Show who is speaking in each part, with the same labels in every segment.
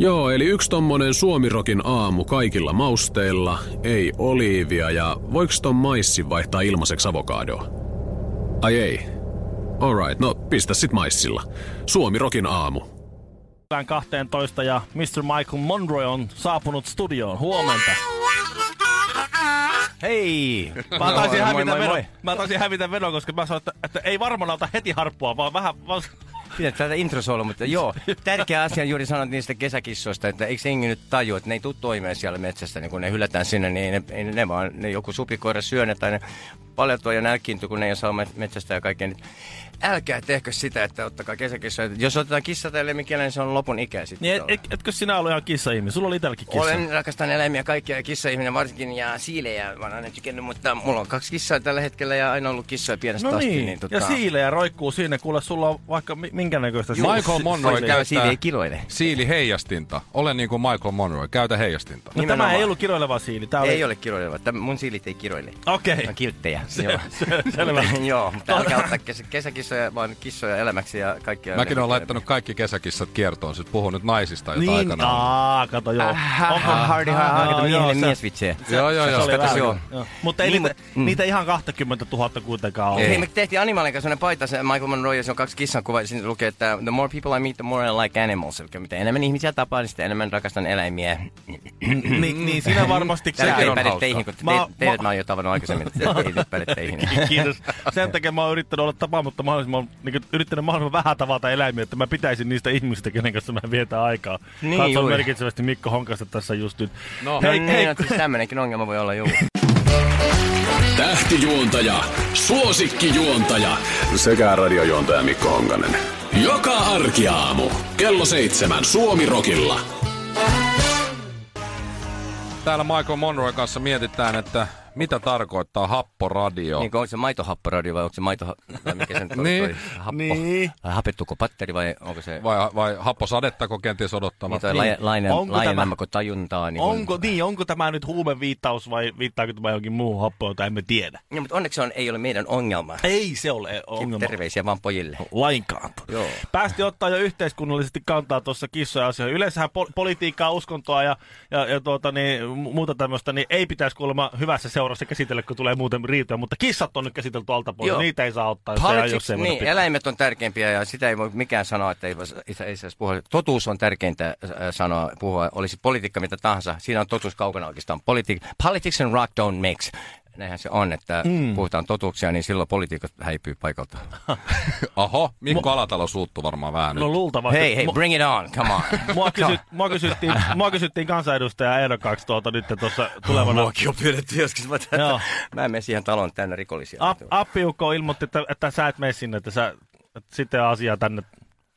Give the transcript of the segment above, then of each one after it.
Speaker 1: Joo, eli yksi tommonen suomirokin aamu kaikilla mausteilla, ei oliivia ja voiko ton maissi vaihtaa ilmaiseksi avokadoa? Ai ei. Alright, no pistä sit maissilla. Suomirokin aamu.
Speaker 2: 12 ja Mr. Michael Monroe on saapunut studioon. Huomenta.
Speaker 3: Hei!
Speaker 2: Mä taisin,
Speaker 3: Moi,
Speaker 2: hävitä
Speaker 3: moi, moi,
Speaker 2: vedon,
Speaker 3: moi.
Speaker 2: mä taisin hävitä vedon, koska mä sanoin, että, että ei varmaan ota heti harppua, vaan vähän... Vaan...
Speaker 3: Pidät tätä introsoilla, mutta joo. Tärkeä asia juuri sanot niistä kesäkissoista, että eikö jengi nyt tajua, että ne ei tule toimeen siellä metsästä, niin kun ne hylätään sinne, niin ne, ei, ne vaan ne joku supikoira syö ne tai ne paljatua ja nälkiintyy, kun ne ei saa met- metsästä ja kaikkea. Älkää tehkö sitä, että ottakaa kesäkissoja. Jos otetaan kissa tai lemmikielä, niin se on lopun ikä sitten.
Speaker 2: Niin, et, et, etkö sinä ollut ihan kissa-ihminen? Sulla oli itselläkin kissa.
Speaker 3: Olen rakastan eläimiä kaikkia ja kissa-ihminen varsinkin ja siilejä mä oon aina tykännyt, mutta mulla on kaksi kissaa tällä hetkellä ja aina ollut kissoja pienestä
Speaker 2: No
Speaker 3: asti.
Speaker 2: niin,
Speaker 3: niin tota,
Speaker 2: ja siilejä roikkuu siinä. Kuule, sulla on vaikka mi- minkä näköistä...
Speaker 4: Michael Monroe
Speaker 3: Siili
Speaker 4: käyttää
Speaker 3: kiroile.
Speaker 4: siili heijastinta. Olen niin kuin Michael Monroe. Käytä heijastinta.
Speaker 2: No, tämä ei ollut kiroileva siili. Tämä oli...
Speaker 3: Ei ole kiroileva. Tämä- Mun siilit ei kiroile.
Speaker 2: Okei.
Speaker 3: Ne on kilttejä.
Speaker 2: Se-
Speaker 3: Joo.
Speaker 2: se- selvä.
Speaker 3: Joo, mutta älkää ottaa kesä, kesäkissoja, vaan kissoja elämäksi ja kaikkia.
Speaker 4: Mäkin olen laittanut kaikki kesäkissat kiertoon. Sitten puhun nyt naisista, joita
Speaker 2: Niin,
Speaker 4: aikanaan.
Speaker 2: aa, kato joo.
Speaker 3: Onko Hardy Hardy,
Speaker 2: Joo,
Speaker 3: kato
Speaker 2: joo,
Speaker 3: miehelle
Speaker 2: se-
Speaker 3: miesvitsejä.
Speaker 4: Joo, joo,
Speaker 2: Se
Speaker 4: joo.
Speaker 2: vähän-
Speaker 3: joo.
Speaker 2: Mutta ei
Speaker 3: Niin,
Speaker 2: niitä,
Speaker 3: mm.
Speaker 2: niitä ihan 20 000 kuitenkaan ole.
Speaker 3: Hei, me tehtiin Animalin kanssa sellainen paita, se Michael Monroe, ja se on kaksi kissan kuva, ja siinä lukee, että the more people I meet, the more I like animals. Eli mitä enemmän ihmisiä tapaa, niin sitä enemmän rakastan eläimiä.
Speaker 2: niin, niin siinä varmasti
Speaker 3: ei
Speaker 4: on
Speaker 3: päde
Speaker 4: hauska.
Speaker 3: teihin, kun te,
Speaker 2: Mä-
Speaker 3: te,
Speaker 2: mä-
Speaker 3: teidät mä oon jo tavannut aikaisemmin, että ei nyt päde teihin.
Speaker 2: Kiitos. Sen takia mä oon yrittänyt olla tapaamatta mahdollisimman, niin kuin, yrittänyt mahdollisimman vähän tavata eläimiä, että mä pitäisin niistä ihmisistä, kenen kanssa mä vietän aikaa.
Speaker 3: Niin,
Speaker 2: Katson
Speaker 3: juuri.
Speaker 2: merkitsevästi Mikko Honkasta tässä just nyt.
Speaker 4: No.
Speaker 3: No
Speaker 2: hei,
Speaker 3: niin,
Speaker 2: hei,
Speaker 3: no, siis tämmönenkin ongelma voi olla, juu.
Speaker 1: Tähtijuontaja, suosikkijuontaja sekä radiojuontaja Mikko Honkanen. Joka arkiaamu kello seitsemän Suomirokilla.
Speaker 4: Täällä Michael Monroe kanssa mietitään, että mitä tarkoittaa happoradio.
Speaker 3: Niin, onko se maitohapporadio vai onko se maito... Vai mikä se nyt on
Speaker 4: Niin.
Speaker 3: toi happo?
Speaker 2: Niin.
Speaker 3: Vai hapettuko patteri vai onko se...
Speaker 4: Vai, vai happosadettako kenties odottavat?
Speaker 3: Niin
Speaker 2: Niin.
Speaker 3: lainen,
Speaker 2: Onko
Speaker 3: laajenemako tajuntaa? Niin
Speaker 2: Onko, niin, onko tämä nyt huumeviittaus vai viittaako tämä johonkin muuhun happoon, jota emme tiedä?
Speaker 3: Niin, mutta onneksi on, ei ole meidän ongelma.
Speaker 2: Ei se ole ongelma.
Speaker 3: Terveisiä vaan pojille.
Speaker 2: Lainkaan.
Speaker 3: Joo.
Speaker 2: Päästi ottaa jo yhteiskunnallisesti kantaa tuossa kissoja asioihin. Yleensähän pol- politiikkaa, uskontoa ja, ja, ja tuota, niin, mu- muuta tämmöistä, niin ei pitäisi kuulemma hyvässä seurassa käsitellä, kun tulee muuten riitoja. Mutta kissat on nyt käsitelty alta pois.
Speaker 3: Joo.
Speaker 2: Niitä ei saa ottaa, jos, ei,
Speaker 3: Politics,
Speaker 2: jos ei
Speaker 3: niin,
Speaker 2: pitää.
Speaker 3: eläimet on tärkeimpiä ja sitä ei voi mikään sanoa, että ei, ei, ei saisi puhua. Totuus on tärkeintä äh, sanoa, puhua, olisi politiikka mitä tahansa. Siinä on totuus kaukana oikeastaan. Politi- politics and rock don't mix. Näinhän se on, että mm. puhutaan totuuksia, niin silloin poliitikot häipyy paikalta.
Speaker 4: Oho, Mikko Alatalo suuttu varmaan vähän
Speaker 2: No
Speaker 4: nyt.
Speaker 2: luultavasti.
Speaker 3: Hei, hei, bring it on, come on.
Speaker 2: Mua, kysyt, mua, kysyttiin, mua kysyttiin kansanedustaja ehdokkaaksi tuota nyt tuossa tulevana.
Speaker 3: Muakin on pyydetty joskus, mutta
Speaker 2: Joo.
Speaker 3: mä en mene siihen taloon täynnä rikollisia.
Speaker 2: Ap, appiukko ilmoitti, että, että sä et mene sinne, että, sä, että sitten asia tänne,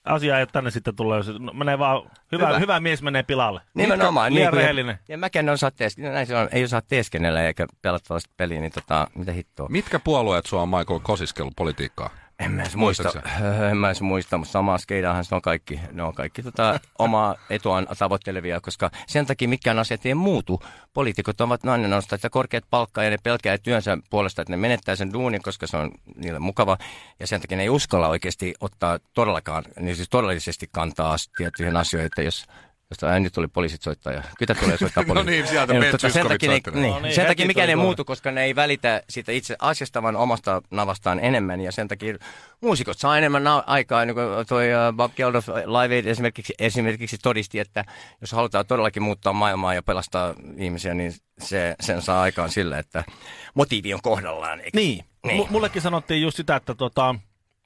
Speaker 2: asia ei tänne sitten tulee. jos- No, menee vaan, hyvä, hyvä.
Speaker 3: Hyvä.
Speaker 2: mies menee pilalle.
Speaker 3: Nimenomaan.
Speaker 2: Liian
Speaker 3: kuin-
Speaker 2: rehellinen.
Speaker 3: Ja mäkään en osaa teeskennellä, näin se on, ei osaa teeskennellä eikä pelata tällaista peliä, niin tota, mitä hittoa.
Speaker 4: Mitkä puolueet sua on Michael kosiskellut politiikkaa?
Speaker 3: En mä edes muista,
Speaker 4: Muistatko
Speaker 3: en mä edes muista, mutta samaa skeidahan ne on kaikki, ne on kaikki tota, omaa etuaan tavoittelevia, koska sen takia mikään asiat ei muutu. Poliitikot ovat nainen nostaa sitä korkeat palkkaa ja ne pelkää työnsä puolesta, että ne menettää sen duunin, koska se on niille mukava. Ja sen takia ne ei uskalla oikeasti ottaa todellakaan, niin siis todellisesti kantaa tiettyihin asioihin, että jos Josta ää, nyt tuli poliisit soittaa ja kyllä tulee soittaa poliisit.
Speaker 4: niin, sieltä
Speaker 3: Ei,
Speaker 4: Ben
Speaker 3: mutta sen takia, ne, niin,
Speaker 2: No niin,
Speaker 3: sen takia mikään ei muutu, koska ne ei välitä siitä itse asiasta, vaan omasta navastaan enemmän. Ja sen takia muusikot saa enemmän na- aikaa, niin kuin toi uh, Bob Geldof Live Aid esimerkiksi, esimerkiksi todisti, että jos halutaan todellakin muuttaa maailmaa ja pelastaa ihmisiä, niin se, sen saa aikaan sillä, että motiivi on kohdallaan. Eikö?
Speaker 2: Niin.
Speaker 3: Niin.
Speaker 2: niin. mullekin sanottiin just sitä, että, tota,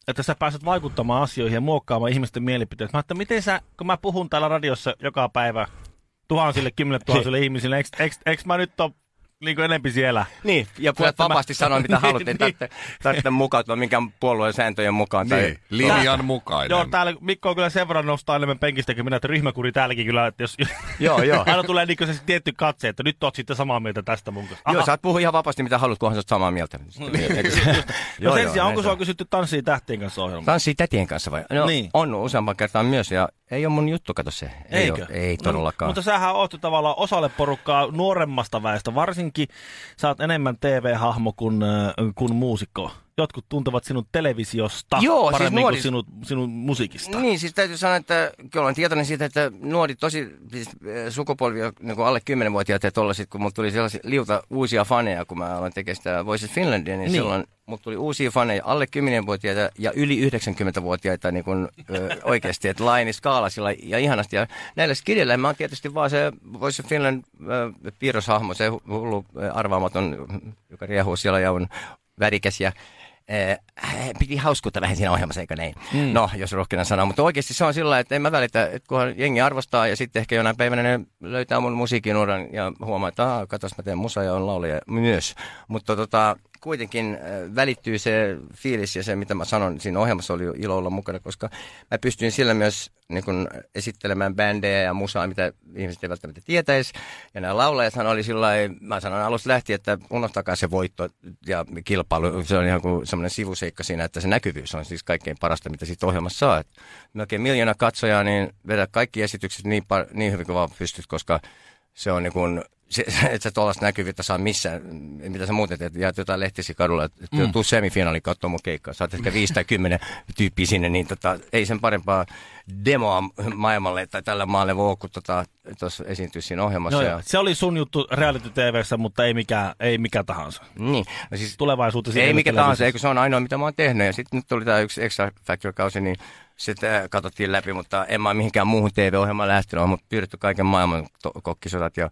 Speaker 2: että sä pääset vaikuttamaan asioihin ja muokkaamaan ihmisten mielipiteet. Mä että miten sä, kun mä puhun täällä radiossa joka päivä tuhansille, kymmenille tuhansille ihmisille, eikö, eikö, eikö mä nyt ole niin kuin enempi siellä.
Speaker 3: Niin, ja voit
Speaker 2: Että mä-
Speaker 3: vapaasti sanoa mitä
Speaker 2: Niin,
Speaker 3: haluat,
Speaker 2: niin.
Speaker 3: tarvitse, tarvitse mukautua minkään puolueen sääntöjen mukaan. Tai,
Speaker 4: Niin, linjan mukainen.
Speaker 2: Joo, täällä Mikko on kyllä sen verran nostaa enemmän penkistäkin minä, että ryhmäkuri täälläkin kyllä, että jos
Speaker 3: Joo, joo.
Speaker 2: aina tulee niin se tietty katse, että nyt oot sitten samaa mieltä tästä mun kanssa.
Speaker 3: Joo,
Speaker 2: Aha.
Speaker 3: saat puhua ihan vapaasti mitä haluat, kunhan sä oot samaa mieltä.
Speaker 2: No
Speaker 3: Joo,
Speaker 2: sen
Speaker 3: joo,
Speaker 2: sijaan, onko sua
Speaker 3: on.
Speaker 2: kysytty Tanssii tähtien kanssa ohjelma?
Speaker 3: Tanssii tätien kanssa vai? No,
Speaker 2: Niin.
Speaker 3: on useamman kertaan myös ja ei ole mun juttu, kato se. Ei,
Speaker 2: Eikö?
Speaker 3: ole, ei
Speaker 2: No,
Speaker 3: todellakaan.
Speaker 2: mutta sähän oot jo tavallaan osalle porukkaa nuoremmasta väestä, varsinkin sä oot enemmän TV-hahmo kuin, äh, kuin muusikko. Jotkut tuntevat sinut televisiosta
Speaker 3: Joo, siis
Speaker 2: paremmin
Speaker 3: nuoris-
Speaker 2: kuin sinut, sinun musiikista.
Speaker 3: Niin, siis täytyy sanoa, että kyllä olen tietoinen siitä, että nuori tosi siis, eh, sukupolvia, niin alle 10-vuotiaat ja tollasit, kun mulla tuli sellaisia liuta uusia faneja, kun mä aloin tekemään sitä Voices Finlandia, niin,
Speaker 2: Niin.
Speaker 3: silloin mulla tuli uusia faneja, alle 10-vuotiaita ja yli 90-vuotiaita niin kuin, ö, oikeasti, että laini skaalasilla ja ihanasti. Ja näillä skidillä mä oon tietysti vaan se Voices Finland ö, piirroshahmo, se hu- hullu arvaamaton, joka riehuu siellä ja on värikäs ja Eh, piti hauskuutta vähän siinä ohjelmassa, eikö näin? Mm. No, jos rohkenan sanoa. Mutta oikeasti se on sillä että en mä välitä, että kunhan jengi arvostaa ja sitten ehkä jonain päivänä ne löytää mun musiikinuran ja huomaa, että aah, katos mä teen musa ja on laulaja myös. Mutta tota, kuitenkin äh, välittyy se fiilis ja se, mitä mä sanon, siinä ohjelmassa oli ilo olla mukana, koska mä pystyin sillä myös niin kun, esittelemään bändejä ja musaa, mitä ihmiset ei välttämättä tietäisi. Ja nämä laulajathan oli sillä mä sanon alusta lähtien, että unohtakaa se voitto ja kilpailu. Se on ihan kuin semmoinen sivuseikka siinä, että se näkyvyys on siis kaikkein parasta, mitä siitä ohjelmassa saa. Melkein miljoona katsojaa, niin vedä kaikki esitykset niin, par- niin hyvin kuin vaan pystyt, koska se on niin kuin, se, että sä tuollaista näkyvyyttä saa missään, mitä sä muuten teet, jaat jotain lehtisi kadulla, että mm. tuu semifinaaliin katsomaan mun keikkaa, saat ehkä viisi tai kymmenen tyyppiä sinne, niin tota, ei sen parempaa demoa maailmalle tai tällä maalle voi kun tota, tuossa esiintyä siinä ohjelmassa.
Speaker 2: No,
Speaker 3: ja,
Speaker 2: joo. Se oli sun juttu reality TVssä, mutta ei mikä, ei mikä tahansa.
Speaker 3: niin, no siis
Speaker 2: Tulevaisuutta
Speaker 3: ei mikä tahansa, eikö se on ainoa, mitä mä oon tehnyt. Ja sitten nyt tuli tämä yksi Extra Factor-kausi, niin sitä katsottiin läpi, mutta en mä mihinkään muuhun TV-ohjelmaan lähtenyt. On mut pyydetty kaiken maailman kokkisodat ja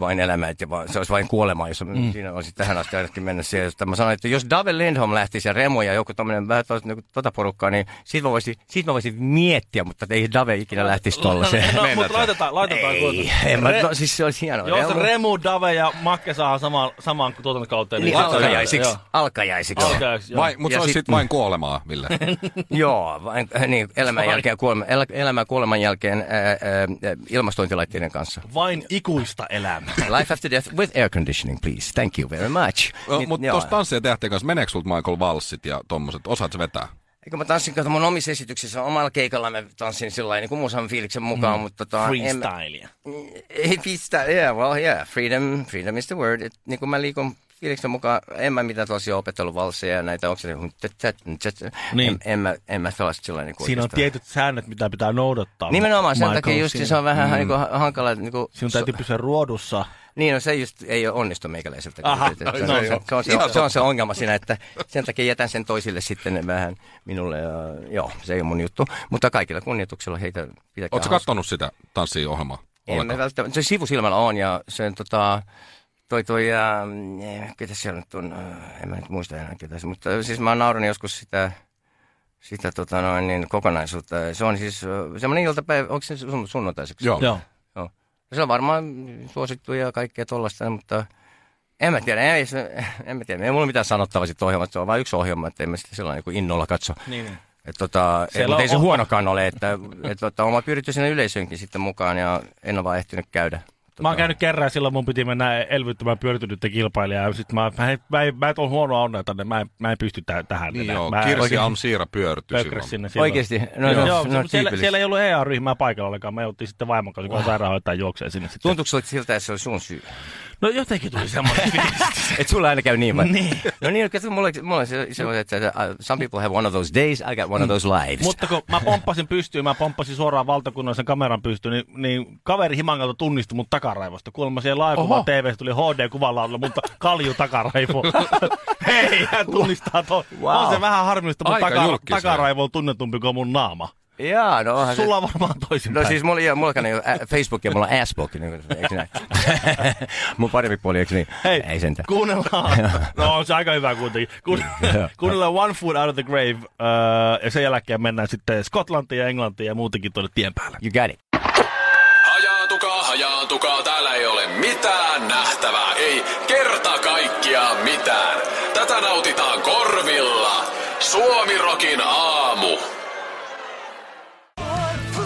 Speaker 3: vain ja vaan, se olisi vain kuolema, jos mm. siinä olisi tähän asti ainakin mennä siihen. Että mä sanoin, että jos Dave Lindholm lähtisi ja Remo ja joku tämmöinen vähän tuosta, niin tota porukkaa, niin siitä mä, voisin, siitä mä voisin miettiä, mutta ei Dave ikinä lähtisi tollaiseen.
Speaker 2: No, mutta laitetaan, laitetaan
Speaker 3: Ei, en mä, no, siis se olisi hienoa.
Speaker 2: Jos
Speaker 3: Remo-
Speaker 2: Remu, Dave ja Makke saa samaan, samaan tuotantokauteen,
Speaker 3: niin,
Speaker 2: on-
Speaker 3: alkajaisiksi.
Speaker 2: joo.
Speaker 3: Alkajaisiksi.
Speaker 2: Alkajaisiksi, joo.
Speaker 4: Vai, mutta
Speaker 3: Ja
Speaker 4: se olisi
Speaker 3: sit-
Speaker 4: sitten vain kuolemaa, Ville.
Speaker 3: Joo, vain, niin, elämän jälkeen ja kuoleman, el, elämän kuoleman jälkeen ää, ää, ilmastointilaitteiden kanssa.
Speaker 2: Vain ikuista elämää.
Speaker 3: Life after death with air conditioning, please. Thank you very much.
Speaker 4: No, mutta tuossa tanssien tähtien kanssa, meneekö sulta Michael Valssit ja tommoset? Osaat sä vetää?
Speaker 3: Eikö mä tanssin kato mun omissa esityksissä, omalla keikalla mä tanssin sillä niin kuin musan fiiliksen mukaan, mm. mutta tota...
Speaker 2: Freestylia.
Speaker 3: Ei freestyle, yeah, well, yeah, freedom, freedom is the word. Et, niin kuin mä liikun fiiliksen mukaan, en mä mitään tosiaan opetellut valsseja ja näitä, onko se
Speaker 2: Niin.
Speaker 3: en, en, mä, en mä sellaista sillä niin kuin
Speaker 2: Siinä on tietyt säännöt, mitä pitää noudattaa.
Speaker 3: Nimenomaan sen takia just se on vähän mm. niin kuin, hankala. Niin kuin,
Speaker 2: Sinun täytyy pysyä ruodussa.
Speaker 3: Niin, no se just ei ole onnistu meikäläiseltä.
Speaker 2: Aha,
Speaker 3: Että se,
Speaker 2: no
Speaker 3: on, se, se, on, se, se on se ongelma siinä, että sen takia jätän sen toisille sitten vähän minulle. Ja, joo, se ei ole mun juttu. Mutta kaikilla kunnioituksella heitä pitäkää
Speaker 4: Oletko kattonut sitä tanssia ohjelmaa?
Speaker 3: En mä välttämättä. Se sivusilmällä on ja sen tota, toi toi, ja, ketä siellä nyt on, en mä nyt muista enää ketä mutta siis mä naurannut joskus sitä, sitä tota noin, niin kokonaisuutta. Se on siis semmoinen iltapäivä, onko se sun, sunnuntaiseksi?
Speaker 4: Joo.
Speaker 2: Joo.
Speaker 3: Joo. Se on varmaan suosittu ja kaikkea tollaista, mutta en mä tiedä, ei, se, en mä tiedä, ei mulla mitään sanottavaa siitä ohjelmasta, se on vain yksi ohjelma, että en mä sitä sellainen niin innolla katso.
Speaker 2: Niin, niin.
Speaker 3: Et tota, ei,
Speaker 2: Siellä
Speaker 3: mutta ei se
Speaker 2: on-
Speaker 3: huonokaan ole, että et, tota, oma pyritty sinne yleisönkin sitten mukaan ja en ole vaan ehtinyt käydä. Tota,
Speaker 2: Mä oon käynyt kerran silloin mun piti mennä elvyttämään pyörtynyttä kilpailijaa. Ja sit mä, mä, mä, mä en ole huonoa onnea tänne, mä en, mä en pysty tä, tähän
Speaker 4: Niin
Speaker 2: enää.
Speaker 4: joo,
Speaker 2: mä
Speaker 4: Kirsi
Speaker 2: oikein
Speaker 4: Amsiira pyörtyi
Speaker 2: pökräs
Speaker 4: silloin.
Speaker 2: sinne silloin.
Speaker 3: Oikeesti? No,
Speaker 2: joo,
Speaker 3: no,
Speaker 2: joo,
Speaker 3: no,
Speaker 2: siellä,
Speaker 3: tyypillistä.
Speaker 2: siellä, ei ollut EA-ryhmää paikalla ollenkaan. Me jouttiin sitten vaimon kanssa, on sairaanhoitaja juoksee sinne sitten.
Speaker 3: Tuntuuko siltä, että se on sun syy?
Speaker 2: No jotenkin tuli semmoinen fiilis.
Speaker 3: Et sulla aina käy niin vai?
Speaker 2: Niin.
Speaker 3: No niin, kato, mulla, mulla on se, että uh, some people have one of those days, I got one of those lives.
Speaker 2: Mutta kun mä pomppasin pystyyn, mä pomppasin suoraan valtakunnallisen kameran pystyyn, niin, niin kaveri himangalta tunnisti mut takaraivosta. Kuulemma siellä laajkuva
Speaker 4: Oho.
Speaker 2: TV tuli HD-kuvalla, mutta kalju takaraivo. Hei, hän tunnistaa toi.
Speaker 3: Wow.
Speaker 2: On se vähän harmillista, mutta taka, takaraivo on tunnetumpi kuin mun naama.
Speaker 3: Jaa, no onhan
Speaker 2: Sulla
Speaker 3: se...
Speaker 2: on varmaan toisinpäin.
Speaker 3: No siis mulla, mullakaan ei ole ä- Facebook ja mulla on Assbook, niin, kuin- eikö näin? Mun parempi puoli, eikö niin?
Speaker 2: Hei,
Speaker 3: Ei sentään.
Speaker 2: kuunnellaan. no on se aika hyvä kuitenkin. Kuun, kuunnellaan One Foot Out of the Grave uh, ja sen jälkeen mennään sitten Skotlantiin ja Englantiin ja muutenkin tuonne tien päälle.
Speaker 3: You got it.
Speaker 1: Hajaantukaa, hajaantukaa, täällä ei ole mitään nähtävää. ei kerta kaikkiaan mitään. Tätä nautitaan korvilla. Suomirokin aamu.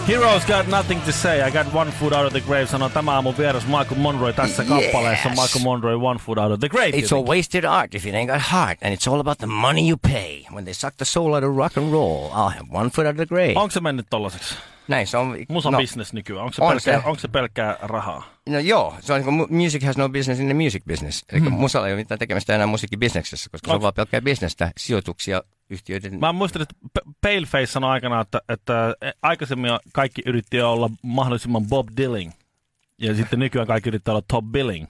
Speaker 2: Heroes got nothing to say. I got one foot out of the grave. Sanoo tämä aamun vieras Michael Monroe tässä
Speaker 3: Yes.
Speaker 2: kappaleessa. Michael Monroe, one foot out of the grave.
Speaker 3: It's all wasted art if it ain't got heart, and it's all about the money you pay. When they suck the soul out of rock and roll, I'll have one foot out of the grave.
Speaker 2: Onko se mennyt tollaseksi?
Speaker 3: Näin se on.
Speaker 2: Musan
Speaker 3: no,
Speaker 2: business nykyään. Onko se,
Speaker 3: on
Speaker 2: pelkkää,
Speaker 3: se.
Speaker 2: onko se pelkkää rahaa?
Speaker 3: No joo, se on niin kuin music has no business in the music business. Eli
Speaker 2: Hmm.
Speaker 3: musalla ei ole mitään tekemistä enää musiikkibisneksessä, koska se on vaan pelkkää bisnestä, sijoituksia, yhtiöiden...
Speaker 2: Mä muistan, että Paleface sanoi aikana, että, että aikaisemmin kaikki yritti olla mahdollisimman Bob Dylan. Ja sitten nykyään kaikki yrittää olla Top Billing.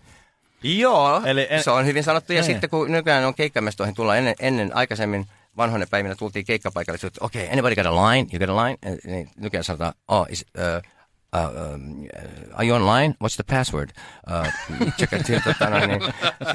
Speaker 3: Joo,
Speaker 2: Eli en-
Speaker 3: se on hyvin sanottu. Ja
Speaker 2: Niin.
Speaker 3: sitten kun nykyään on keikkamestoihin tulla ennen, ennen aikaisemmin vanhoina päivinä tultiin keikkapaikalle, että okei, okay, anybody got a line? You got a line? Eh, Niin nykyään sanotaan, oh, is, uh, uh, um, are you online? What's the password? Uh, check out, tota, no, niin.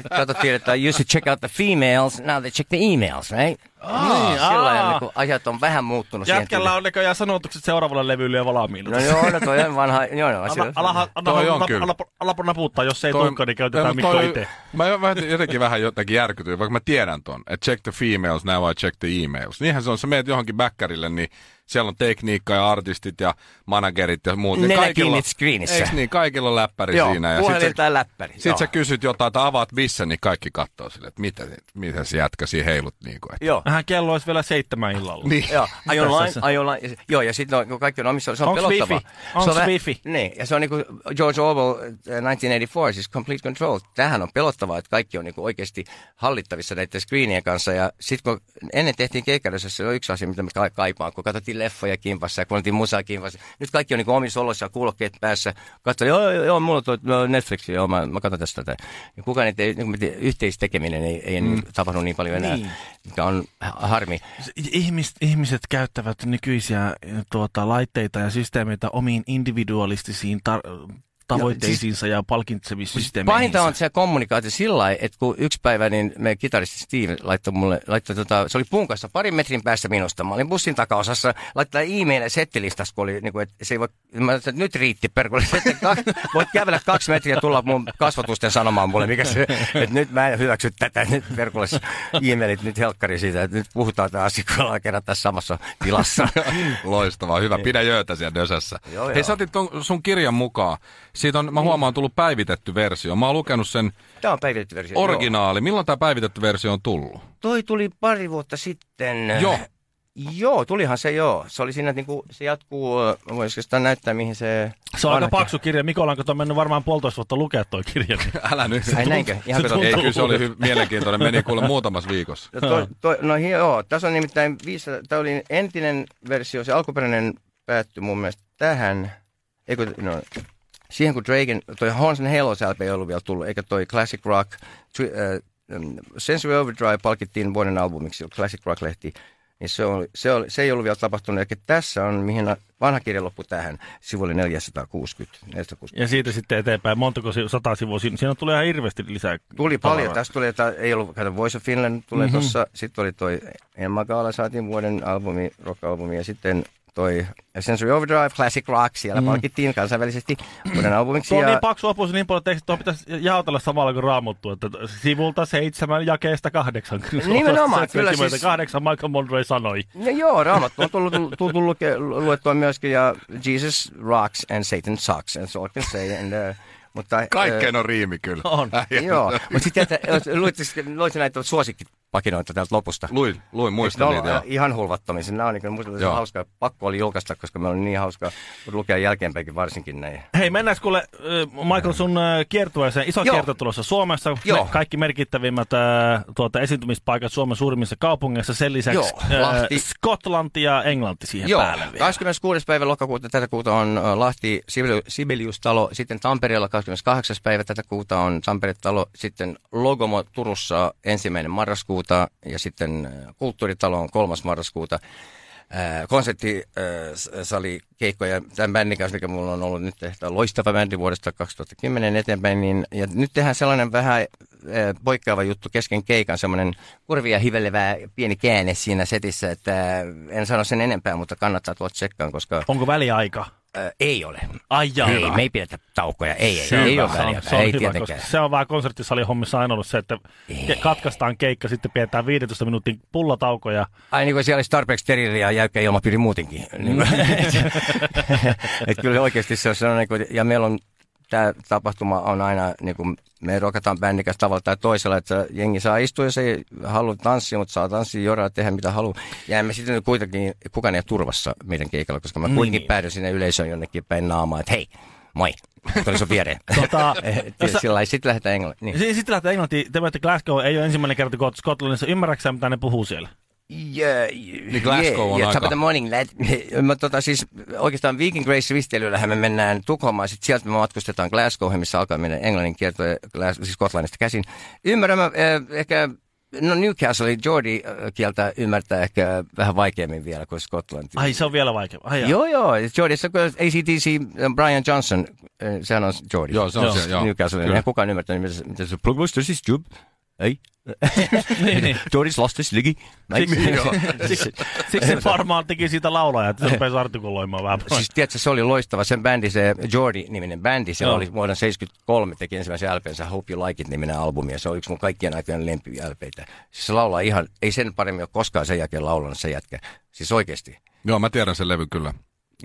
Speaker 3: Katsottiin, että I used to check out the females, now they check the emails, right?
Speaker 2: Niin,
Speaker 3: Sillä
Speaker 2: aa.
Speaker 3: lailla niin ajat on vähän muuttunut
Speaker 2: Jätkällä on näköjään sanotukset seuraavalle levylle jo valmiina.
Speaker 3: No joo, no toi on vanha, joo, no,
Speaker 2: Ala,
Speaker 3: asia-
Speaker 2: ala, ala,
Speaker 4: Toi on
Speaker 2: ala,
Speaker 4: kyllä.
Speaker 2: ala, ala, ala naputtaa, jos ei
Speaker 4: Toi-
Speaker 2: tulekaan, niin käytetään Mikko itse.
Speaker 4: Mä jotenkin vähän jotenkin järkytyin, vaikka mä tiedän ton, että check the females, now I check the emails. Niinhän se on, sä meet johonkin bäkkärille, niin siellä on tekniikka ja artistit ja managerit ja muut. Niin kaikilla-
Speaker 3: screenissä.
Speaker 4: Eiks niin, kaikilla on läppäri
Speaker 3: Joo,
Speaker 4: siinä. Ja
Speaker 3: puhelin
Speaker 4: sit sä,
Speaker 3: tai läppäri.
Speaker 4: sit
Speaker 3: joo.
Speaker 4: sä kysyt jotain, että avaat missä, niin kaikki katsoo sille, että mitä, mitä se jätkä siinä heilut. Niin kuin, että.
Speaker 3: Joo.
Speaker 2: Vähän kello olisi vielä seitsemän illalla.
Speaker 4: Niin.
Speaker 3: Joo, I online. Ja se- Joo, ja sitten no, kaikki on omissa, se on
Speaker 2: Onks
Speaker 3: pelottavaa.
Speaker 2: wifi? Onks
Speaker 3: se on
Speaker 2: wifi?
Speaker 3: Niin, ja se on niin kuin George Orwell äh, 1984, siis complete control. Tämähän on pelottavaa, että kaikki on niin kuin oikeasti hallittavissa näiden screenien kanssa. Ja sitten kun ennen tehtiin keikkaudessa, se on yksi asia, mitä ka- kaipaan, kun katsottiin leffoja kimpassa ja kuunneltiin musaa kimpassa. Nyt kaikki on niin kuin omissa oloissa ja kuulokkeet päässä. Katsoin, joo, joo, joo, mulla on toi no, Netflix, joo, mä, mä katson tästä tätä. Ja kukaan ei, niin kuin, yhteistekeminen ei, ei mm. tapahdu niin paljon enää,
Speaker 2: Niin.
Speaker 3: Mikä on ha- harmi.
Speaker 2: Ihmis, ihmiset käyttävät nykyisiä eh, tuota, laitteita ja systeemeitä omiin individualistisiin tar- tavoitteisiinsa ja palkitsemissysteemeihin.
Speaker 3: Pahinta on se kommunikaatio sillä lailla, että kun yksi päivä niin me kitaristi Steve laittoi mulle, laittoi tota, se oli punkassa parin metrin päässä minusta. Mä olin bussin takaosassa, laittaa e-mail settilistassa, kun oli, niin kuin, että se ei voi, mä sanoin, että nyt riitti perkulle. Kaksi, voit kävellä kaksi metriä ja tulla mun kasvatusten sanomaan mulle, mikä se, että nyt mä en hyväksy tätä, nyt perkulle e-mailit, nyt helkkari siitä, että nyt puhutaan tämä asia, kun ollaan kerran tässä samassa tilassa.
Speaker 4: Loistavaa, hyvä. Pidä jöötä siellä dösässä.
Speaker 3: Niin. Joo,
Speaker 4: Hei,
Speaker 3: joo.
Speaker 4: sä otit ton sun kirjan mukaan. Siitä on, mä huomaan, on tullut päivitetty versio. Mä oon lukenut sen
Speaker 3: Tämä on päivitetty versio. joo.
Speaker 4: originaali. Milloin tämä päivitetty versio on tullut?
Speaker 3: Toi tuli pari vuotta sitten.
Speaker 4: Joo.
Speaker 3: Joo, tulihan se joo. Se oli siinä, että niinku, se jatkuu, voisiko sitä näyttää, mihin se...
Speaker 2: Se on aika paksu kirja. Mikola on mennyt varmaan puolitoista vuotta lukea toi kirja. Niin.
Speaker 4: Älä nyt.
Speaker 3: Ai näinkö? Ihan
Speaker 2: Se.
Speaker 4: Ei, kyllä se oli hy- mielenkiintoinen. Meni kuule muutamassa viikossa.
Speaker 3: No, toi, toi, no hi- joo, tässä on nimittäin 500, tämä oli entinen versio, se alkuperäinen päättyi mun mielestä tähän, eikö, no, siihen kun Dragon, toi Horns and Halos LP ei ollut vielä tullut, eikä toi Classic Rock, tri, äh, um, Sensory Overdrive palkittiin vuoden albumiksi, Classic Rock-lehti, niin se, oli, se, oli, se ei ollut vielä tapahtunut, eikä tässä on, mihin vanha kirja loppui tähän, sivulle 460, 460.
Speaker 2: Ja siitä sitten eteenpäin. Montako sata sivua? Siinä, tulee ihan hirveästi lisää.
Speaker 3: Tuli
Speaker 2: tavaraa.
Speaker 3: paljon. Tästä tuli, että ei ollut, kato, Voice of Finland tulee mm-hmm. tuossa. Sitten oli toi Emma Gaala saatiin vuoden albumi, rock-albumi. Ja sitten toi Sensory Overdrive, Classic Rock, siellä mm. palkittiin kansainvälisesti vuoden albumiksi.
Speaker 2: Tuo on
Speaker 3: ja,
Speaker 2: niin paksu opus niin paljon tekstiä, tuohon pitäisi jaotella samalla kuin raamuttu, että sivulta seitsemän jakeesta kahdeksan.
Speaker 3: Nimenomaan, kyllä siis-
Speaker 2: Kahdeksan Michael Monroe sanoi.
Speaker 3: ja joo, Raamattu on tullut, tullut, tullut luettua myöskin. Ja Jesus rocks and Satan sucks. And so I can say. And, uh, mutta,
Speaker 4: Kaikkeen on riimi kyllä.
Speaker 2: On.
Speaker 3: äh, Joo, mutta sitten että luitko näitä suosikkipakinoita täältä lopusta?
Speaker 4: Luin, luin muistan niitä. joo.
Speaker 3: ihan hulvattomia. Nämä on niin, musta se
Speaker 4: Joo.
Speaker 3: on hauskaa. Pakko oli julkaista, koska me oli niin hauskaa lukea jälkeenpäinkin varsinkin näin.
Speaker 2: Hei, mennään kuule, äh, Michael, sun äh, kiertueeseen. Iso
Speaker 3: Joo.
Speaker 2: kierto tulossa Suomessa.
Speaker 3: Joo.
Speaker 2: Me, kaikki merkittävimmät äh, tuota, esiintymispaikat Suomen suurimmissa kaupungeissa. Sen lisäksi
Speaker 3: Joo,
Speaker 2: äh,
Speaker 3: Lahti.
Speaker 2: Skotlanti ja Englanti siihen
Speaker 3: Joo,
Speaker 2: päälle vielä.
Speaker 3: 26. päivä lokakuuta tätä kuuta on Lahti Sibelius- Sibelius-talo, sitten Tampereella 28. päivä tätä kuuta on Tampere-talo, sitten Logomo Turussa ensimmäinen marraskuuta ja sitten ö, Kulttuuritalo on kolmas marraskuuta. Äh, konserttisali keikkoja tämän bändin kanssa, mikä mulla on ollut nyt tehtävä loistava bändi vuodesta 2010 eteenpäin, niin, ja nyt tehdään sellainen vähän äh, poikkeava juttu kesken keikan, semmoinen kurvia hivelevää pieni käänne siinä setissä, että äh, en sano sen enempää, mutta kannattaa tuoda tsekkaan, koska
Speaker 2: Onko väliaika?
Speaker 3: Äh, ei ole.
Speaker 2: Ai jaa.
Speaker 3: Ei, me ei pidetä taukoja. Ei, ei, ei ole
Speaker 2: Se on-
Speaker 3: väliä.
Speaker 2: Se on
Speaker 3: ei
Speaker 2: hyvä,
Speaker 3: tietenkään.
Speaker 2: koska se on vähän konserttisalihommissa aina ollut se, että ke- katkaistaan keikka, sitten pidetään 15 minuutin pullatauko ja
Speaker 3: Ai niin kuin siellä olisi tarpeeksi steriili ja jäykkä ilmapiiri muutenkin. Niin kuin, et kyllä oikeasti se on sellainen, ja meillä on tämä tapahtuma on aina, niin kuin, me rokataan bändikäs tavalla tai toisella, että jengi saa istua, jos ei halua tanssia, mutta saa tanssia, joraa, tehdä mitä haluaa. Ja emme sitten kuitenkin, kukaan ei ole turvassa meidän keikalla, koska mä kuitenkin
Speaker 2: Niin.
Speaker 3: päädyin sinne yleisöön jonnekin päin naamaa, että hei, moi, tuli sun viereen.
Speaker 2: Tota,
Speaker 3: Tota, Sillä sitten lähdetään Englantiin. Niin.
Speaker 2: Si- Sitten lähtee Englantiin. Te Glasgow, ei ole ensimmäinen kerta, kun olet Skotlannissa. Ymmärrätkö mitä ne puhuu siellä?
Speaker 3: Yeah,
Speaker 4: Niin Glasgow on
Speaker 3: yeah,
Speaker 4: aika-
Speaker 3: morning, lad. Mä, tota, siis, oikeastaan Viking Grace risteilyllähän me mennään Tukholmaan, sitten sieltä me matkustetaan Glasgowhin, missä alkaa meidän englannin kierto, Glas- siis Skotlannista käsin. Ymmärrän mä eh, ehkä, no Newcastle, Geordie eh, kieltä ymmärtää ehkä vähän vaikeammin vielä kuin Skotlanti.
Speaker 2: Ai, se on vielä vaikea. Ai.
Speaker 3: Joo, joo. Geordiassa kun ACDC, eh, Brian Johnson, eh, sehän on Geordie.
Speaker 4: Joo, se on
Speaker 2: Joo.
Speaker 4: se, joo.
Speaker 3: Newcastle, kukaan ymmärtänyt, mitä se, mitä se plug Ei.
Speaker 2: niin, niin.
Speaker 3: Geordie's lost his ligi.
Speaker 2: Siksi, siksi, siksi se varmaan teki siitä laulaja, että se rupesi artikuloimaan vähän.
Speaker 3: Siis tiedätkö, se oli loistava. Sen bändi, se Jordi-niminen bändi, se oli vuonna 73, teki ensimmäisen LPnsä Hope You Like It-niminen albumi, ja se on yksi mun kaikkien aikojen lempi LPitä. Siis se laulaa ihan, ei sen paremmin ole koskaan sen jälkeen laulanut se jätkä. Siis oikeasti.
Speaker 4: Joo, mä tiedän sen levy kyllä.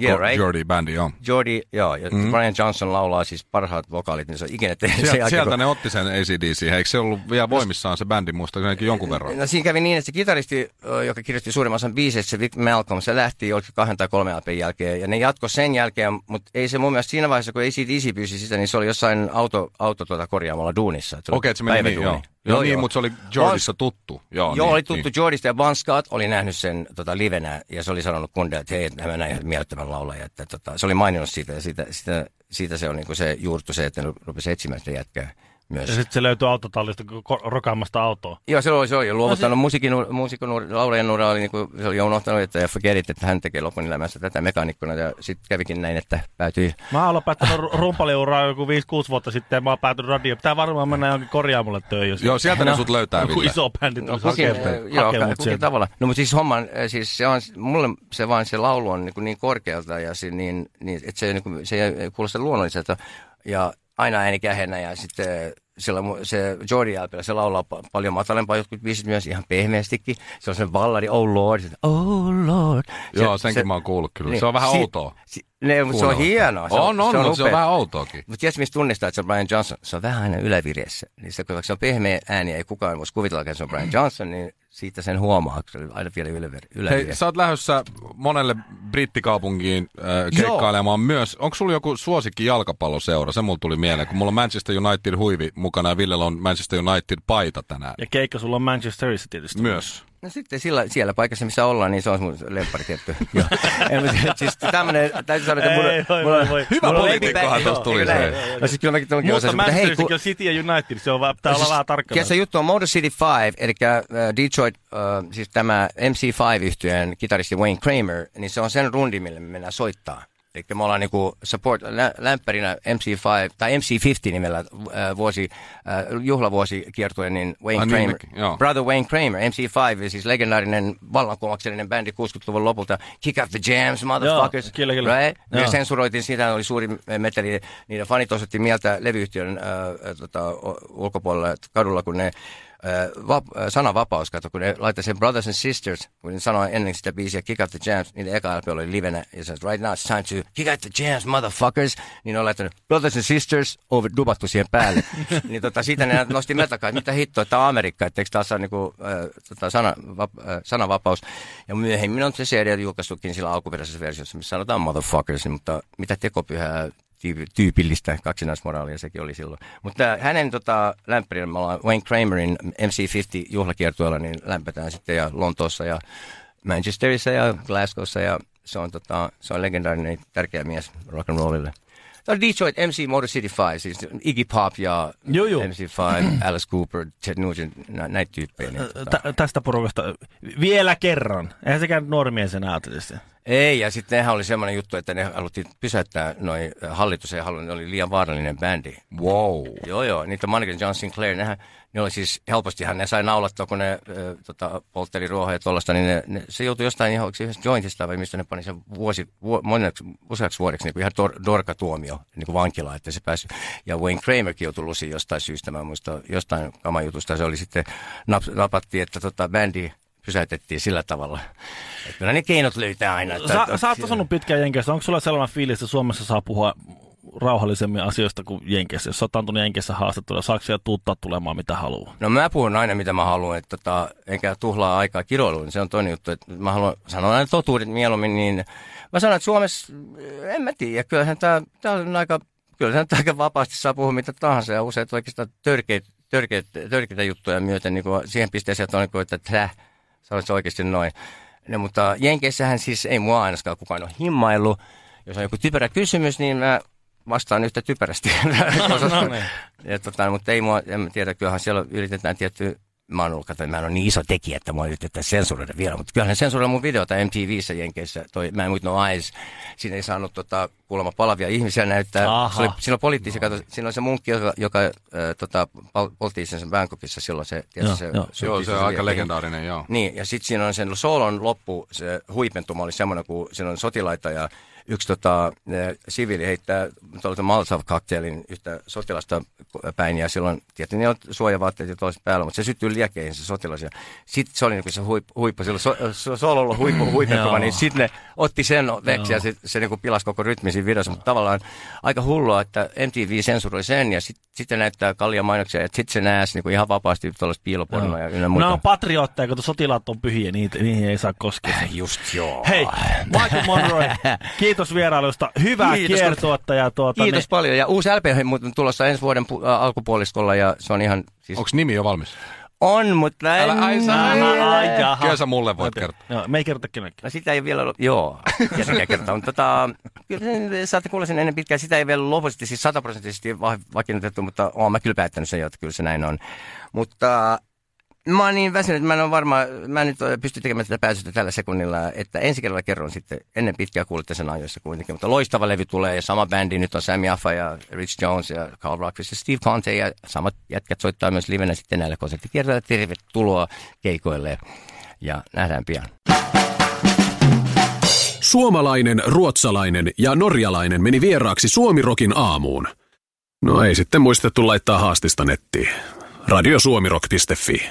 Speaker 3: Yeah, right?
Speaker 4: Jordi bändi, joo.
Speaker 3: Jordi, joo, ja mm. Brian Johnson laulaa siis parhaat vokaalit, niin se on ikinä tehnyt sen
Speaker 4: Sieltä,
Speaker 3: kun-
Speaker 4: ne otti sen ACDC. Eikö se ollut vielä voimissaan se bändi, muistaakseni jonkun verran?
Speaker 3: No siinä kävi niin, että se kitaristi, joka kirjoitti suurimman osan biiseistä, se Vic Malcolm, se lähti oliko kahden tai kolmen LPn jälkeen, ja ne jatko sen jälkeen, mutta ei se mun mielestä siinä vaiheessa, kun ACDC pyysi sitä, niin se oli jossain auto, auto tuota korjaamalla duunissa.
Speaker 4: Okei, että se meni niin,
Speaker 3: päiväduuni.
Speaker 4: Joo. Joo, niin, mutta se oli Jordissa tuttu. Joo,
Speaker 3: Joo,
Speaker 4: niin,
Speaker 3: oli tuttu Jordista ja Bon Scott oli nähnyt sen tota, livenä ja se oli sanonut kundeille, että hei, mä näin miellyttävän laulajan. Että, tota, se oli maininnut siitä ja siitä, siitä, siitä se on niin se juurtu se, että ne rupesi etsimään sitä jätkää myös.
Speaker 2: Ja sitten se löytyi autotallista rokaamasta autoa.
Speaker 3: Joo, se oli, se oli jo luovuttanut no, musiikin, muusikon laulajan ura oli, niin kuin, se oli unohtanut, että forget it, että hän tekee lopun elämässä tätä mekanikkona. Ja sitten kävikin näin, että päätyi
Speaker 2: Mä oon lopettanut ru- rumpaliuraa joku 5-6 vuotta sitten ja mä oon päätynyt radioon. Pitää varmaan mennä johonkin korjaamulle töihin. Jos
Speaker 4: Joo, sieltä ne sut löytää,
Speaker 2: joku
Speaker 4: Ville.
Speaker 2: iso bändi
Speaker 3: No,
Speaker 2: tulisi
Speaker 3: kukin,
Speaker 2: hakemaan,
Speaker 3: joo,
Speaker 2: mut
Speaker 3: kukin tavalla. No mutta siis homman, äh, siis se on, mulle se vaan se laulu on niin, niin korkealta ja se, niin, niin, että se, niin se ei kuulosta luonnolliselta. Ja aina ääni kähenä ja sitten äh, sillä se Jordi LPllä, se laulaa pa- paljon matalempaa jotkut biisit myös ihan pehmeästikin. Se on se balladi, oh lord, se- oh lord. Se-
Speaker 4: Joo, senkin mä oon kuullut kyllä.
Speaker 3: niin,
Speaker 4: Se on vähän
Speaker 3: si-
Speaker 4: outoa.
Speaker 3: Si- ne, mutta se on hienoa. Se
Speaker 4: On, on, mutta se on
Speaker 3: upea.
Speaker 4: vähän outoakin.
Speaker 3: Mutta tiedätkö, mistä tunnistaa, että se on Brian Johnson? Se on vähän aina ylävireessä. Niin se, kun se on pehmeä ääni, ei kukaan voisi kuvitella, että se on Brian Johnson, niin siitä sen huomaa, että se on aina vielä ylävire-
Speaker 4: Hei,
Speaker 3: ylävireessä.
Speaker 4: sä oot lähdössä monelle brittikaupunkiin äh, keikkailemaan myös. Onko sulla joku suosikki jalkapalloseura? Se mulla tuli mieleen, kun mulla on Manchester United huivi mukana ja Villellä on Manchester United paita tänään.
Speaker 2: Ja keikka sulla on Manchesterissa tietysti.
Speaker 4: Myös.
Speaker 3: No sitten sillä, siellä paikassa, missä ollaan, niin se on mun lemppari tietty. Siis tämmönen, täytyy sanoa, että mulla,
Speaker 2: Ei, voi,
Speaker 3: mulla,
Speaker 2: voi, voi.
Speaker 4: Hyvä poliitikkohan tuosta tuli
Speaker 3: Joo,
Speaker 4: se.
Speaker 3: joo. No siis kyllä mäkin
Speaker 2: Mutta
Speaker 3: osasin, mutta hei,
Speaker 2: on City ja United, se on, va- pitää olla
Speaker 3: Siis,
Speaker 2: vähän tarkkana.
Speaker 3: Tiedätkö, juttu on Motor City 5, eli uh, Detroit, uh, siis tämä MC5-yhtyeen kitaristi Wayne Kramer, niin se on sen rundi, millä me mennään soittaa. Eli me ollaan niinku support, lä, lämpärinä MC5, tai MC50 nimellä äh, vuosi, äh, juhlavuosi kiertuen, niin Wayne
Speaker 4: niin,
Speaker 3: Kramer,
Speaker 4: joo.
Speaker 3: Brother Wayne Kramer, MC5, siis legendaarinen vallankumouksellinen bändi 60-luvun lopulta, Kick Out the Jams, motherfuckers,
Speaker 2: Joo, kyllä, kyllä.
Speaker 3: right? Me
Speaker 2: Joo.
Speaker 3: sensuroitiin sitä, oli suuri meteli, niiden fanit osoitti mieltä levyyhtiön äh, tota, ulkopuolella kadulla, kun ne vap, äh, sananvapaus, kato, kun ne laittoi sen Brothers and Sisters, kun ne sanoi ennen sitä biisiä Kick Out the Jams, niin eka LP oli livenä, ja se right now it's time to Kick Out the Jams, motherfuckers, niin ne on laittanut Brothers and Sisters, over dubattu siihen päälle. niin tota, siitä ne nosti meltakaan, että mitä hittoa, tämä on Amerikka, että eikö taas ole niinku, äh, tota, sana, vap, äh, sananvapaus. Ja myöhemmin on se CD julkaistukin sillä alkuperäisessä versiossa, missä sanotaan motherfuckers, mutta mitä tekopyhää tyypillistä kaksinaismoraalia sekin oli silloin. Mutta hänen tota, lämpärin, me ollaan Wayne Kramerin MC50 juhlakiertueella, niin lämpätään sitten ja Lontoossa ja Manchesterissa ja Glasgowssa ja se on, tota, se on legendaarinen tärkeä mies rock and rollille. Tämä on Detroit MC Motor City 5, siis Iggy Pop ja
Speaker 2: Joo, joo.
Speaker 3: MC5, Alice Cooper, Ted Nugent, nä, näitä tyyppejä. Niin, tota,
Speaker 2: Tä, tästä porukasta vielä kerran. Eihän sekään nuori mies enää tietysti.
Speaker 3: Ei, ja sitten nehän oli semmoinen juttu, että ne haluttiin pysäyttää, noin hallitus ei halunnut, ne oli liian vaarallinen bändi.
Speaker 4: Wow.
Speaker 3: Joo, joo, niitä Manager John Sinclair, nehän, ne oli siis helpostihan, ne sai naulattua, kun ne äh, tota, poltteli ruohoja ja tuollaista, niin ne, ne, se joutui jostain ihan yhdessä jointista vai mistä ne pani sen vuosi, vu, moneksi, useaksi vuodeksi niin kuin ihan dor, dorkatuomio niin kuin vankilaan, että se pääsi. Ja Wayne Kramerkin joutui lusiin jostain syystä, mä muistan, jostain kamajutusta, se oli sitten, nap, napattiin, että tota, bändi pysäytettiin sillä tavalla. Että kyllä ne keinot löytää aina. Että,
Speaker 2: Sä,
Speaker 3: että,
Speaker 2: sä oot asunut pitkään Jenkeissä. Onko sulla sellainen fiilis, että Suomessa saa puhua rauhallisemmin asioista kuin Jenkeissä? Jos sä oot antunut Jenkeissä haastattelua, saako siellä tuuttaa tulemaan mitä haluaa?
Speaker 3: No mä puhun aina mitä mä haluan, että tota, enkä tuhlaa aikaa kiroiluun, niin se on toinen juttu, että mä haluan sanoa aina totuudet mieluummin, niin mä sanon, että Suomessa, en mä tiedä, kyllähän tää, tää on aika, kyllähän tää aika vapaasti saa puhua mitä tahansa ja usein oikeastaan törkeitä, törkeitä, törkeitä juttuja myöten niin kuin siihen pisteeseen, että on niin kuin, että träh, se olisi oikeasti noin. No, mutta Jenkeissähän siis ei mua ainakaan kukaan ole himmailu. Jos on joku typerä kysymys, niin mä vastaan yhtä typerästi.
Speaker 2: no niin.
Speaker 3: ja, tota, mutta ei mua, en tiedä, kyllähän siellä yritetään tietty, mä oon ollut, mä en ole niin iso tekijä, että mua yritetään sensuroida vielä, mutta kyllähän sensuroida mun videota MTVssä Jenkeissä, toi mä en muista no eyes, siinä ei saanut tota, kuulemma palavia ihmisiä näyttää.
Speaker 2: Aha.
Speaker 3: Se oli, siinä on poliittisia, kato, siinä on se munkki, joka, joka äh, tota, polttiin sen Bangkokissa silloin se, tiedätkö,
Speaker 2: Joo,
Speaker 3: se,
Speaker 2: joo.
Speaker 3: se,
Speaker 4: Joo, se on
Speaker 3: se-
Speaker 4: aika legendaarinen, joo.
Speaker 3: niin, ja sitten siinä on sen soolon loppu, se huipentuma oli semmoinen, kun siinä on sotilaita ja yksi tota, siviili heittää tuollaisen Malsav-kakteelin yhtä sotilasta päin ja silloin, tietysti ne on suojavaatteet ja toiset päällä, mutta se syttyy liekeihin se sotilas. Ja sitten se oli niin se huippu, huippu silloin so, so, sololla huippu, huipentuma,
Speaker 2: Joo.
Speaker 3: niin sitten ne otti sen veksi ja se, se niin pilasi koko rytmin siinä videossa, mutta tavallaan aika hullua, että MTV sensuroi sen ja sitten sit näyttää kallia mainoksia ja sitten se nääsi niin ihan vapaasti tuollaista piilopornoa ja ynnä muita.
Speaker 2: No on patriotteja, kun sotilaat on pyhiä, niitä, niihin ei saa koskea.
Speaker 3: Just joo.
Speaker 2: Hei, Michael Monroe, kiitos vierailusta. Hyvää
Speaker 3: Kiitos,
Speaker 2: kiertuetta. Ja tuota,
Speaker 3: Kiitos
Speaker 2: niin,
Speaker 3: paljon. Ja uusi LP on tulossa ensi vuoden pu- ä, alkupuoliskolla ja se on ihan... Siis
Speaker 4: Onko nimi jo valmis?
Speaker 3: on, mutta en...
Speaker 4: Älä- ai, sä-
Speaker 2: ai.
Speaker 4: Kyllä sä mulle voit kertoa.
Speaker 2: Joo, me ei kerrota kenellekään.
Speaker 3: No sitä ei vielä ole, joo, tietenkään kertaa, mutta tota, kyllä sen, saatte kuulla sen ennen pitkään. Sitä ei vielä lopullisesti, siis sataprosenttisesti va- vakiinnutettu, mutta oon mä kyllä päättänyt sen jo, että kyllä se näin on. Mutta mä oon niin väsynyt, mä en ole varma, mä en nyt pysty tekemään tätä pääsystä tällä sekunnilla, että ensi kerralla kerron sitten, ennen pitkää kuulitte sen ajoissa kuitenkin, mutta loistava levy tulee ja sama bändi, nyt on Sammy Affa ja Rich Jones ja Carl Rockfist ja Steve Conte ja samat jätkät soittaa myös livenä sitten näillä konserttikierroilla. Tervetuloa keikoille ja nähdään pian.
Speaker 1: Suomalainen, ruotsalainen ja norjalainen meni vieraaksi Suomirokin aamuun. No ei sitten muistettu laittaa haastista nettiin. Radiosuomirok.fi.